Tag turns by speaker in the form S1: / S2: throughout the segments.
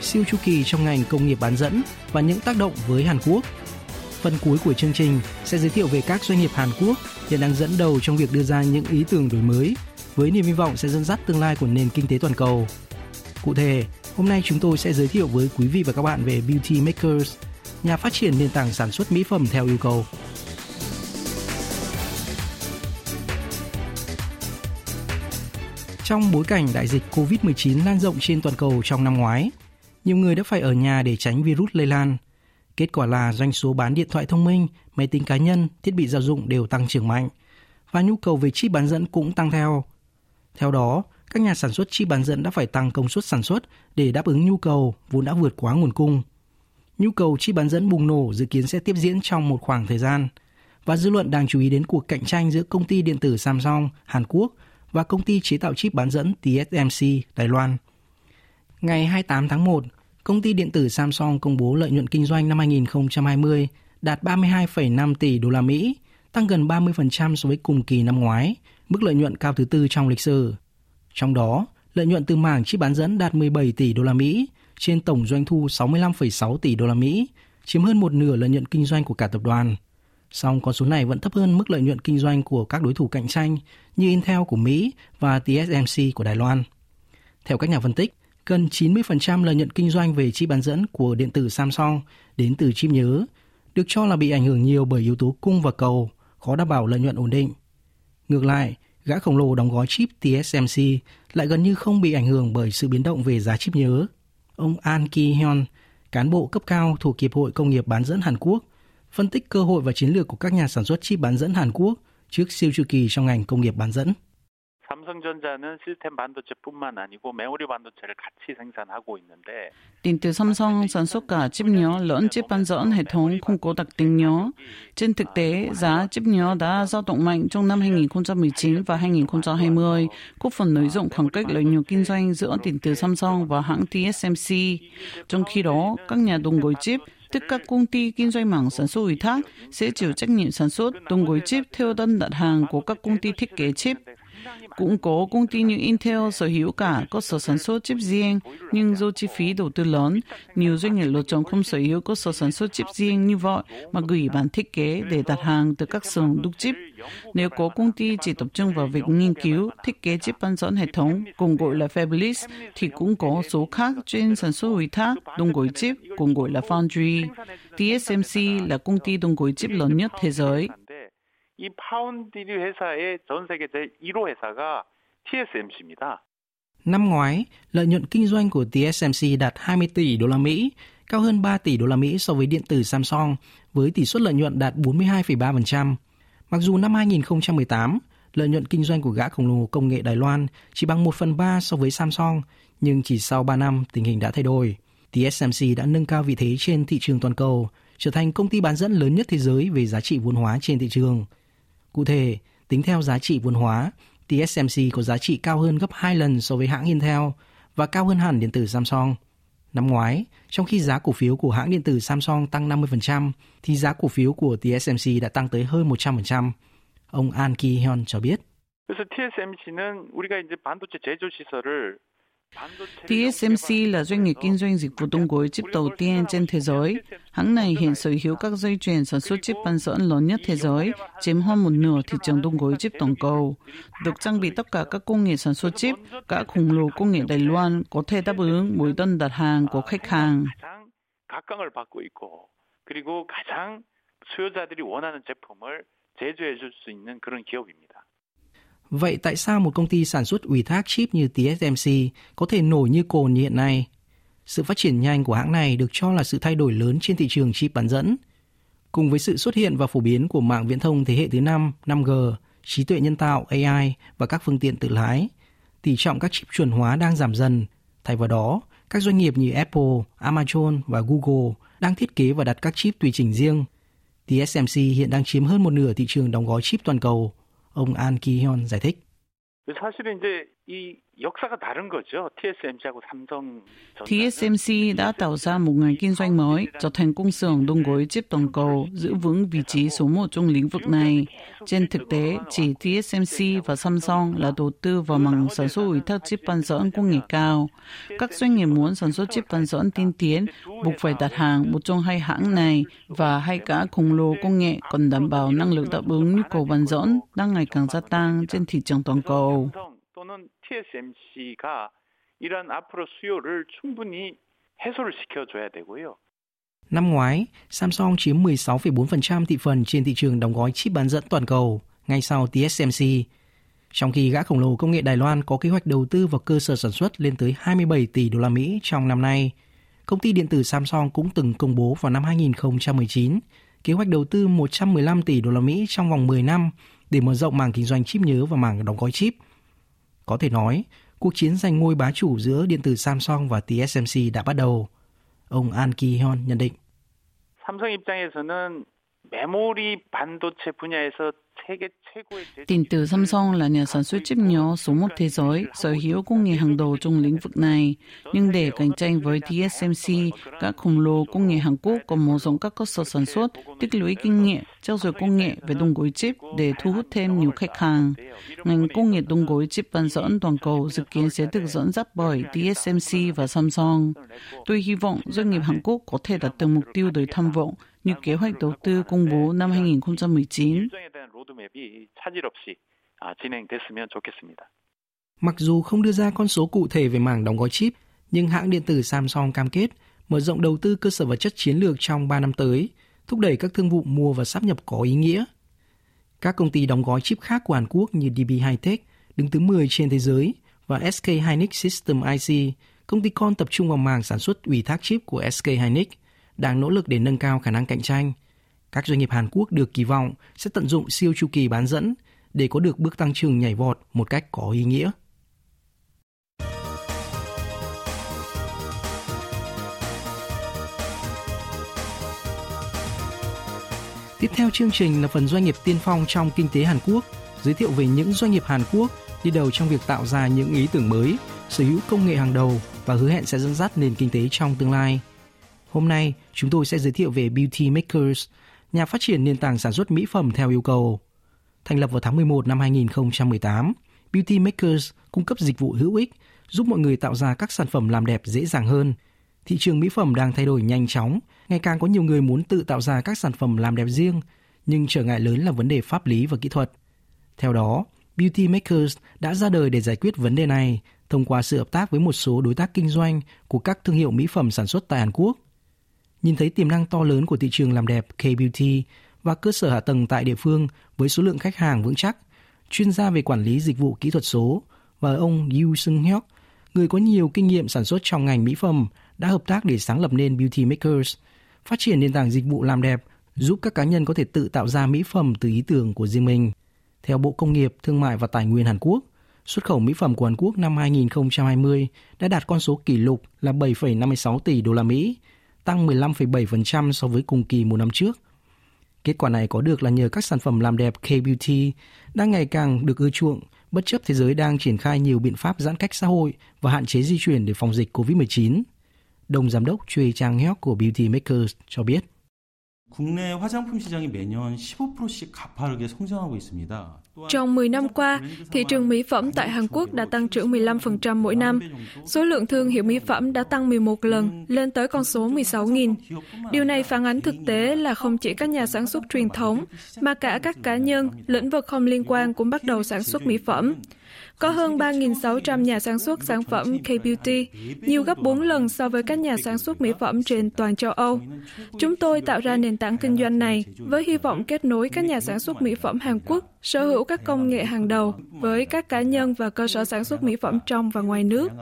S1: siêu chu kỳ trong ngành công nghiệp bán dẫn và những tác động với Hàn Quốc. Phần cuối của chương trình sẽ giới thiệu về các doanh nghiệp Hàn Quốc hiện đang dẫn đầu trong việc đưa ra những ý tưởng đổi mới với niềm hy vọng sẽ dẫn dắt tương lai của nền kinh tế toàn cầu. Cụ thể, hôm nay chúng tôi sẽ giới thiệu với quý vị và các bạn về Beauty Makers, nhà phát triển nền tảng sản xuất mỹ phẩm theo yêu cầu. Trong bối cảnh đại dịch COVID-19 lan rộng trên toàn cầu trong năm ngoái, nhiều người đã phải ở nhà để tránh virus lây lan. Kết quả là doanh số bán điện thoại thông minh, máy tính cá nhân, thiết bị gia dụng đều tăng trưởng mạnh và nhu cầu về chip bán dẫn cũng tăng theo. Theo đó, các nhà sản xuất chip bán dẫn đã phải tăng công suất sản xuất để đáp ứng nhu cầu vốn đã vượt quá nguồn cung. Nhu cầu chip bán dẫn bùng nổ dự kiến sẽ tiếp diễn trong một khoảng thời gian và dư luận đang chú ý đến cuộc cạnh tranh giữa công ty điện tử Samsung Hàn Quốc và công ty chế tạo chip bán dẫn TSMC Đài Loan. Ngày 28 tháng 1, công ty điện tử Samsung công bố lợi nhuận kinh doanh năm 2020 đạt 32,5 tỷ đô la Mỹ, tăng gần 30% so với cùng kỳ năm ngoái, mức lợi nhuận cao thứ tư trong lịch sử. Trong đó, lợi nhuận từ mảng chip bán dẫn đạt 17 tỷ đô la Mỹ, trên tổng doanh thu 65,6 tỷ đô la Mỹ, chiếm hơn một nửa lợi nhuận kinh doanh của cả tập đoàn. Song con số này vẫn thấp hơn mức lợi nhuận kinh doanh của các đối thủ cạnh tranh như Intel của Mỹ và TSMC của Đài Loan. Theo các nhà phân tích, gần 90% lợi nhuận kinh doanh về chip bán dẫn của điện tử Samsung đến từ chip nhớ, được cho là bị ảnh hưởng nhiều bởi yếu tố cung và cầu, khó đảm bảo lợi nhuận ổn định. Ngược lại, gã khổng lồ đóng gói chip TSMC lại gần như không bị ảnh hưởng bởi sự biến động về giá chip nhớ. Ông An Ki-hyun, cán bộ cấp cao thuộc Hiệp hội Công nghiệp bán dẫn Hàn Quốc, phân tích cơ hội và chiến lược của các nhà sản xuất chip bán dẫn Hàn Quốc trước siêu chu kỳ trong ngành công nghiệp bán dẫn.
S2: 삼성전자는 시스템 반도체뿐만 아니고 메모리 반도체를 같이 생산하고 있는데
S3: Điện tử Samsung sản xuất cả chip nhớ lẫn chip bán dẫn hệ thống không có đặc tính nhớ. Trên thực tế, giá chip nhớ đã dao động mạnh trong năm 2019 và 2020, góp phần nới rộng khoảng cách lợi nhuận kinh doanh giữa điện tử Samsung và hãng TSMC. Trong khi đó, các nhà đồng gói chip tức các công ty kinh doanh mảng sản xuất ủy thác sẽ chịu trách nhiệm sản xuất đồng gói chip theo đơn đặt hàng của các công ty thiết kế chip. Cũng có công ty như Intel sở hữu cả cơ sở sản xuất chip riêng, nhưng do chi phí đầu tư lớn, nhiều doanh nghiệp lựa chọn không sở hữu cơ sở sản xuất chip riêng như vậy mà gửi bản thiết kế để đặt hàng từ các xưởng đúc chip. Nếu có công ty chỉ tập trung vào việc nghiên cứu, thiết kế chip bán dẫn hệ thống, cùng gọi là fabless, thì cũng có số khác chuyên sản xuất ủy thác, đồng gối chip, cùng gọi là foundry. TSMC là công ty đồng gối chip lớn nhất thế giới.
S2: 이 파운드리 회사의 전 세계 제1호 회사가 TSMC입니다.
S1: Năm ngoái, lợi nhuận kinh doanh của TSMC đạt 20 tỷ đô la Mỹ, cao hơn 3 tỷ đô la Mỹ so với điện tử Samsung với tỷ suất lợi nhuận đạt 42,3%. Mặc dù năm 2018, lợi nhuận kinh doanh của gã khổng lồ công nghệ Đài Loan chỉ bằng 1 phần 3 so với Samsung, nhưng chỉ sau 3 năm tình hình đã thay đổi. TSMC đã nâng cao vị thế trên thị trường toàn cầu, trở thành công ty bán dẫn lớn nhất thế giới về giá trị vốn hóa trên thị trường. Cụ thể, tính theo giá trị vốn hóa, TSMC có giá trị cao hơn gấp 2 lần so với hãng Intel và cao hơn hẳn điện tử Samsung. Năm ngoái, trong khi giá cổ phiếu của hãng điện tử Samsung tăng 50%, thì giá cổ phiếu của TSMC đã tăng tới hơn 100%. Ông An Ki-hyun cho biết.
S2: 그래서 TSMC는 우리가 이제 반도체 제조 시설을
S3: TSMC là doanh nghiệp kinh doanh dịch vụ đồng gói chip đầu tiên trên thế giới. Hãng này hiện sở hữu các dây chuyền sản xuất chip bán dẫn lớn nhất thế giới, chiếm hơn một nửa thị trường đồng gói chip toàn cầu. Được trang bị tất cả các công nghệ sản xuất chip, cả khổng lồ công nghệ Đài Loan có thể đáp ứng mỗi đơn đặt hàng của khách hàng.
S2: 각광을 받고 있고 그리고 가장 수요자들이 원하는 제품을 제조해 줄 수 있는 그런 기업입니다.
S1: Vậy tại sao một công ty sản xuất ủy thác chip như TSMC có thể nổi như cồn như hiện nay? Sự phát triển nhanh của hãng này được cho là sự thay đổi lớn trên thị trường chip bán dẫn. Cùng với sự xuất hiện và phổ biến của mạng viễn thông thế hệ thứ 5, 5G, trí tuệ nhân tạo AI và các phương tiện tự lái, tỷ trọng các chip chuẩn hóa đang giảm dần. Thay vào đó, các doanh nghiệp như Apple, Amazon và Google đang thiết kế và đặt các chip tùy chỉnh riêng. TSMC hiện đang chiếm hơn một nửa thị trường đóng gói chip toàn cầu Ông An Ki-hyun giải thích.
S2: 사실은 이제 이 역사가 다른 거죠. TSMC하고 삼성.
S3: TSMC đã tạo ra một ngành kinh doanh mới, trở thành công xưởng đóng gói chip toàn cầu, giữ vững vị trí số một trong lĩnh vực này. Trên thực tế, chỉ TSMC và Samsung là đầu tư vào mảng sản xuất ủy thác chip bán dẫn công nghệ cao. Các doanh nghiệp muốn sản xuất chip bán dẫn tiên tiến buộc phải đặt hàng một trong hai hãng này và hai cả khổng lồ công nghệ còn đảm bảo năng lực đáp ứng nhu cầu bán dẫn đang ngày càng gia tăng trên thị trường toàn cầu.
S2: 또는 TSMC가 이러한 앞으로 수요를 충분히 해소를 시켜줘야 되고요.
S1: Năm ngoái, Samsung chiếm 16,4% thị phần trên thị trường đóng gói chip bán dẫn toàn cầu, ngay sau TSMC. Trong khi gã khổng lồ công nghệ Đài Loan có kế hoạch đầu tư vào cơ sở sản xuất lên tới 27 tỷ đô la Mỹ trong năm nay, công ty điện tử Samsung cũng từng công bố vào năm 2019 kế hoạch đầu tư 115 tỷ đô la Mỹ trong vòng 10 năm để mở rộng mảng kinh doanh chip nhớ và mảng đóng gói chip – có thể nói, cuộc chiến giành ngôi bá chủ giữa điện tử Samsung và TSMC đã bắt đầu. Ông An Ki-hyun nhận định.
S2: 삼성 입장에서는 메모리 반도체 분야에서
S3: Điện tử Samsung là nhà sản xuất chip nhỏ số một thế giới, sở hữu công nghệ hàng đầu trong lĩnh vực này. Nhưng để cạnh tranh với TSMC, các khổng lồ công nghệ Hàn Quốc còn mở rộng các cơ sở sản xuất, tích lũy kinh nghiệm, trao dồi công nghệ về đồng gối chip để thu hút thêm nhiều khách hàng. Ngành công nghệ đồng gối chip bán dẫn toàn cầu dự kiến sẽ được dẫn dắt bởi TSMC và Samsung. Tôi hy vọng doanh nghiệp Hàn Quốc có thể đạt được mục tiêu đời tham vọng như kế hoạch đầu tư công bố năm 2019.
S1: Mặc dù không đưa ra con số cụ thể về mảng đóng gói chip, nhưng hãng điện tử Samsung cam kết mở rộng đầu tư cơ sở vật chất chiến lược trong 3 năm tới, thúc đẩy các thương vụ mua và sáp nhập có ý nghĩa. Các công ty đóng gói chip khác của Hàn Quốc như DB Hightech đứng thứ 10 trên thế giới và SK Hynix System IC, công ty con tập trung vào mảng sản xuất ủy thác chip của SK Hynix, đang nỗ lực để nâng cao khả năng cạnh tranh. Các doanh nghiệp Hàn Quốc được kỳ vọng sẽ tận dụng siêu chu kỳ bán dẫn để có được bước tăng trưởng nhảy vọt một cách có ý nghĩa. Tiếp theo chương trình là phần doanh nghiệp tiên phong trong kinh tế Hàn Quốc, giới thiệu về những doanh nghiệp Hàn Quốc đi đầu trong việc tạo ra những ý tưởng mới, sở hữu công nghệ hàng đầu và hứa hẹn sẽ dẫn dắt nền kinh tế trong tương lai. Hôm nay, chúng tôi sẽ giới thiệu về Beauty Makers, nhà phát triển nền tảng sản xuất mỹ phẩm theo yêu cầu. Thành lập vào tháng 11 năm 2018, Beauty Makers cung cấp dịch vụ hữu ích, giúp mọi người tạo ra các sản phẩm làm đẹp dễ dàng hơn. Thị trường mỹ phẩm đang thay đổi nhanh chóng, ngày càng có nhiều người muốn tự tạo ra các sản phẩm làm đẹp riêng, nhưng trở ngại lớn là vấn đề pháp lý và kỹ thuật. Theo đó, Beauty Makers đã ra đời để giải quyết vấn đề này thông qua sự hợp tác với một số đối tác kinh doanh của các thương hiệu mỹ phẩm sản xuất tại Hàn Quốc. Nhìn thấy tiềm năng to lớn của thị trường làm đẹp K-Beauty và cơ sở hạ tầng tại địa phương với số lượng khách hàng vững chắc, chuyên gia về quản lý dịch vụ kỹ thuật số và ông Yu Sung Hyuk, người có nhiều kinh nghiệm sản xuất trong ngành mỹ phẩm, đã hợp tác để sáng lập nên Beauty Makers, phát triển nền tảng dịch vụ làm đẹp giúp các cá nhân có thể tự tạo ra mỹ phẩm từ ý tưởng của riêng mình. Theo Bộ Công nghiệp, Thương mại và Tài nguyên Hàn Quốc, xuất khẩu mỹ phẩm của Hàn Quốc năm 2020 đã đạt con số kỷ lục là 7,56 tỷ đô la Mỹ, tăng 15,7% so với cùng kỳ một năm trước. Kết quả này có được là nhờ các sản phẩm làm đẹp K-Beauty đang ngày càng được ưa chuộng, bất chấp thế giới đang triển khai nhiều biện pháp giãn cách xã hội và hạn chế di chuyển để phòng dịch COVID-19. Đồng giám đốc Choi Chang Hyuk của Beauty Makers cho biết.
S4: 국내 화장품 시장이 매년 15%씩 가파르게 성장하고 있습니다.
S5: Trong 10 năm qua, thị trường mỹ phẩm tại Hàn Quốc đã tăng trưởng 15% mỗi năm. Số lượng thương hiệu mỹ phẩm đã tăng 11 lần, lên tới con số 16.000. Điều này phản ánh thực tế là không chỉ các nhà sản xuất truyền thống, mà cả các cá nhân, lĩnh vực không liên quan cũng bắt đầu sản xuất mỹ phẩm. Có hơn 3.600 nhà sản xuất sản phẩm K-Beauty, nhiều gấp 4 lần so với các nhà sản xuất mỹ phẩm trên toàn châu Âu. Chúng tôi tạo ra nền tảng kinh doanh này với hy vọng kết nối các nhà sản xuất mỹ phẩm Hàn Quốc sở hữu các công nghệ hàng đầu với các cá nhân và cơ sở sản xuất mỹ phẩm trong và ngoài nước.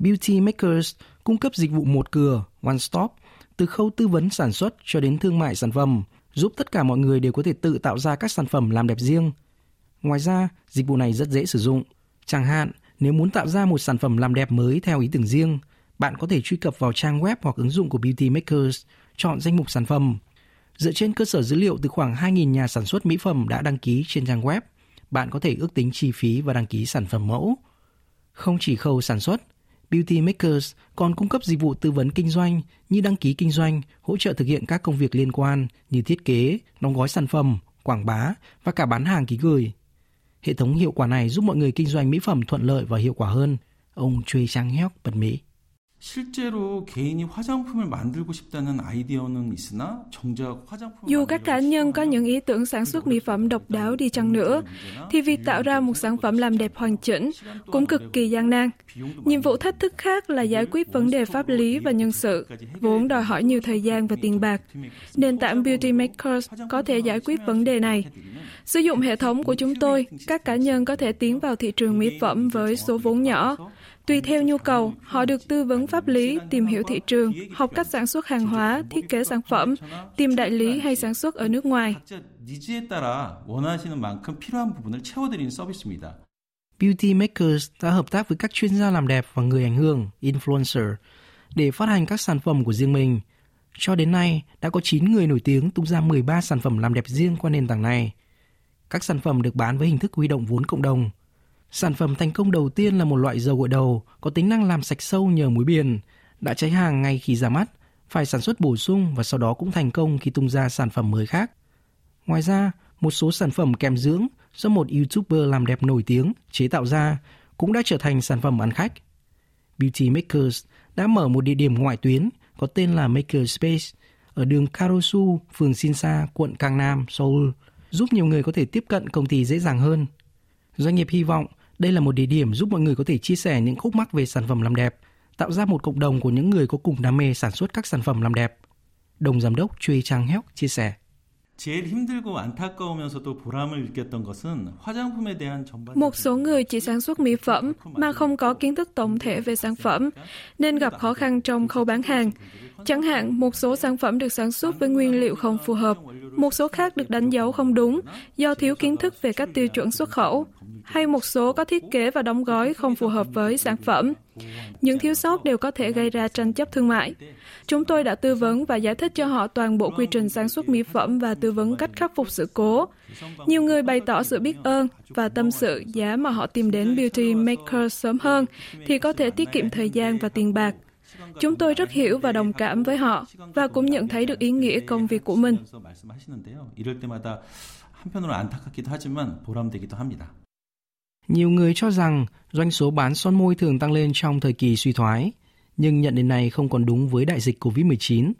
S1: Beauty Makers cung cấp dịch vụ một cửa, one stop, từ khâu tư vấn sản xuất cho đến thương mại sản phẩm, giúp tất cả mọi người đều có thể tự tạo ra các sản phẩm làm đẹp riêng. Ngoài ra, dịch vụ này rất dễ sử dụng. Chẳng hạn, nếu muốn tạo ra một sản phẩm làm đẹp mới theo ý tưởng riêng, bạn có thể truy cập vào trang web hoặc ứng dụng của Beauty Makers, chọn danh mục sản phẩm. Dựa trên cơ sở dữ liệu từ khoảng 2.000 nhà sản xuất mỹ phẩm đã đăng ký trên trang web, bạn có thể ước tính chi phí và đăng ký sản phẩm mẫu. Không chỉ khâu sản xuất, Beauty Makers còn cung cấp dịch vụ tư vấn kinh doanh như đăng ký kinh doanh, hỗ trợ thực hiện các công việc liên quan như thiết kế, đóng gói sản phẩm, quảng bá và cả bán hàng ký gửi. Hệ thống hiệu quả này giúp mọi người kinh doanh mỹ phẩm thuận lợi và hiệu quả hơn. Ông Choi Chang Hyuk bật mí.
S5: Dù các cá nhân có những ý tưởng sản xuất mỹ phẩm độc đáo đi chăng nữa, thì việc tạo ra một sản phẩm làm đẹp hoàn chỉnh cũng cực kỳ gian nan. Nhiệm vụ thách thức khác là giải quyết vấn đề pháp lý và nhân sự, vốn đòi hỏi nhiều thời gian và tiền bạc. Nền tảng Beauty Makers có thể giải quyết vấn đề này. Sử dụng hệ thống của chúng tôi, các cá nhân có thể tiến vào thị trường mỹ phẩm với số vốn nhỏ. Tùy theo nhu cầu, họ được tư vấn pháp lý, tìm hiểu thị trường, học cách sản xuất hàng hóa, thiết kế sản phẩm, tìm đại lý hay sản xuất ở nước ngoài.
S1: Beauty Makers đã hợp tác với các chuyên gia làm đẹp và người ảnh hưởng, influencer, để phát hành các sản phẩm của riêng mình. Cho đến nay, đã có 9 người nổi tiếng tung ra 13 sản phẩm làm đẹp riêng qua nền tảng này. Các sản phẩm được bán với hình thức huy động vốn cộng đồng – Sản phẩm thành công đầu tiên là một loại dầu gội đầu có tính năng làm sạch sâu nhờ muối biển, đã cháy hàng ngay khi ra mắt, phải sản xuất bổ sung và sau đó cũng thành công khi tung ra sản phẩm mới khác. Ngoài ra, một số sản phẩm kèm dưỡng do một YouTuber làm đẹp nổi tiếng chế tạo ra cũng đã trở thành sản phẩm ăn khách. Beauty Makers đã mở một địa điểm ngoại tuyến có tên là Maker Space ở đường Karosu, phường Sinsa, quận Kangnam, Seoul, giúp nhiều người có thể tiếp cận công ty dễ dàng hơn. Doanh nghiệp hy vọng đây là một địa điểm giúp mọi người có thể chia sẻ những khúc mắc về sản phẩm làm đẹp, tạo ra một cộng đồng của những người có cùng đam mê sản xuất các sản phẩm làm đẹp. Đồng giám đốc Truy Trang Héo chia sẻ.
S5: Một số người chỉ sản xuất mỹ phẩm mà không có kiến thức tổng thể về sản phẩm nên gặp khó khăn trong khâu bán hàng. Chẳng hạn, một số sản phẩm được sản xuất với nguyên liệu không phù hợp, một số khác được đánh dấu không đúng do thiếu kiến thức về các tiêu chuẩn xuất khẩu hay một số có thiết kế và đóng gói không phù hợp với sản phẩm. Những thiếu sót đều có thể gây ra tranh chấp thương mại. Chúng tôi đã tư vấn và giải thích cho họ toàn bộ quy trình sản xuất mỹ phẩm và tư vấn cách khắc phục sự cố. Nhiều người bày tỏ sự biết ơn và tâm sự giá mà họ tìm đến Beauty Maker sớm hơn thì có thể tiết kiệm thời gian và tiền bạc. Chúng tôi rất hiểu và đồng cảm với họ và cũng nhận thấy được ý nghĩa công việc của mình.
S4: 말씀하시는데요. 이럴 때마다 한편으로 안타깝기도 하지만 보람되기도 합니다.
S1: Nhiều người cho rằng doanh số bán son môi thường tăng lên trong thời kỳ suy thoái, nhưng nhận định này không còn đúng với đại dịch COVID-19.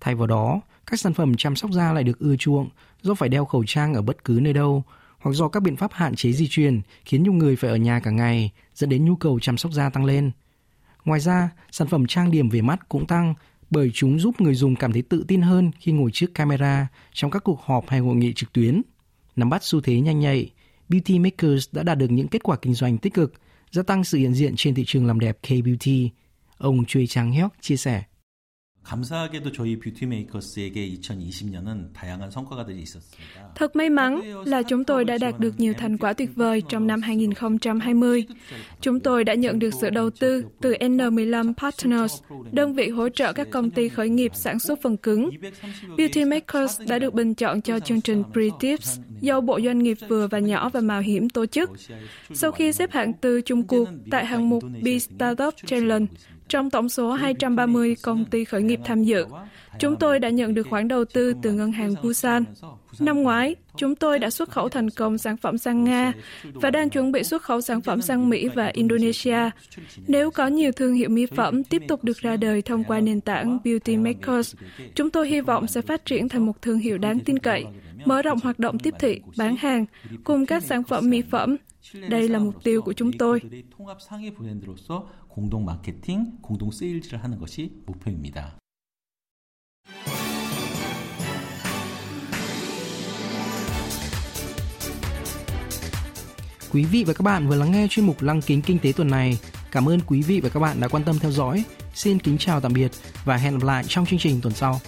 S1: Thay vào đó, các sản phẩm chăm sóc da lại được ưa chuộng do phải đeo khẩu trang ở bất cứ nơi đâu, hoặc do các biện pháp hạn chế di chuyển khiến nhiều người phải ở nhà cả ngày, dẫn đến nhu cầu chăm sóc da tăng lên. Ngoài ra, sản phẩm trang điểm về mắt cũng tăng bởi chúng giúp người dùng cảm thấy tự tin hơn khi ngồi trước camera trong các cuộc họp hay hội nghị trực tuyến. Nắm bắt xu thế nhanh nhạy, Beauty Makers đã đạt được những kết quả kinh doanh tích cực, gia tăng sự hiện diện trên thị trường làm đẹp K-beauty. Ông Chuy Chang Hyuk chia sẻ.
S4: 감사하게도 저희 뷰티 메이커스에게 2020년은 다양한 성과가들이 있었습니다.
S5: Thật may mắn là chúng tôi đã đạt được nhiều thành quả tuyệt vời trong năm 2020. Chúng tôi đã nhận được sự đầu tư từ N15 Partners, đơn vị hỗ trợ các công ty khởi nghiệp sản xuất phần cứng. Beauty Makers đã được bình chọn cho chương trình Pre-Tips do Bộ Doanh nghiệp vừa và nhỏ và mạo hiểm tổ chức. Sau khi xếp hạng từ chung cuộc tại hạng mục Be Startup Challenge, trong tổng số 230 công ty khởi nghiệp tham dự, chúng tôi đã nhận được khoản đầu tư từ ngân hàng Busan. Năm ngoái, chúng tôi đã xuất khẩu thành công sản phẩm sang Nga và đang chuẩn bị xuất khẩu sản phẩm sang Mỹ và Indonesia. Nếu có nhiều thương hiệu mỹ phẩm tiếp tục được ra đời thông qua nền tảng Beauty Makers, chúng tôi hy vọng sẽ phát triển thành một thương hiệu đáng tin cậy, mở rộng hoạt động tiếp thị, bán hàng, cùng các sản phẩm mỹ phẩm. Đây là mục tiêu của chúng tôi.
S1: Quý vị và các bạn vừa lắng nghe chuyên mục Lăng kính kinh tế tuần này. Cảm ơn quý vị và các bạn đã quan tâm theo dõi. Xin kính chào tạm biệt và hẹn gặp lại trong chương trình tuần sau.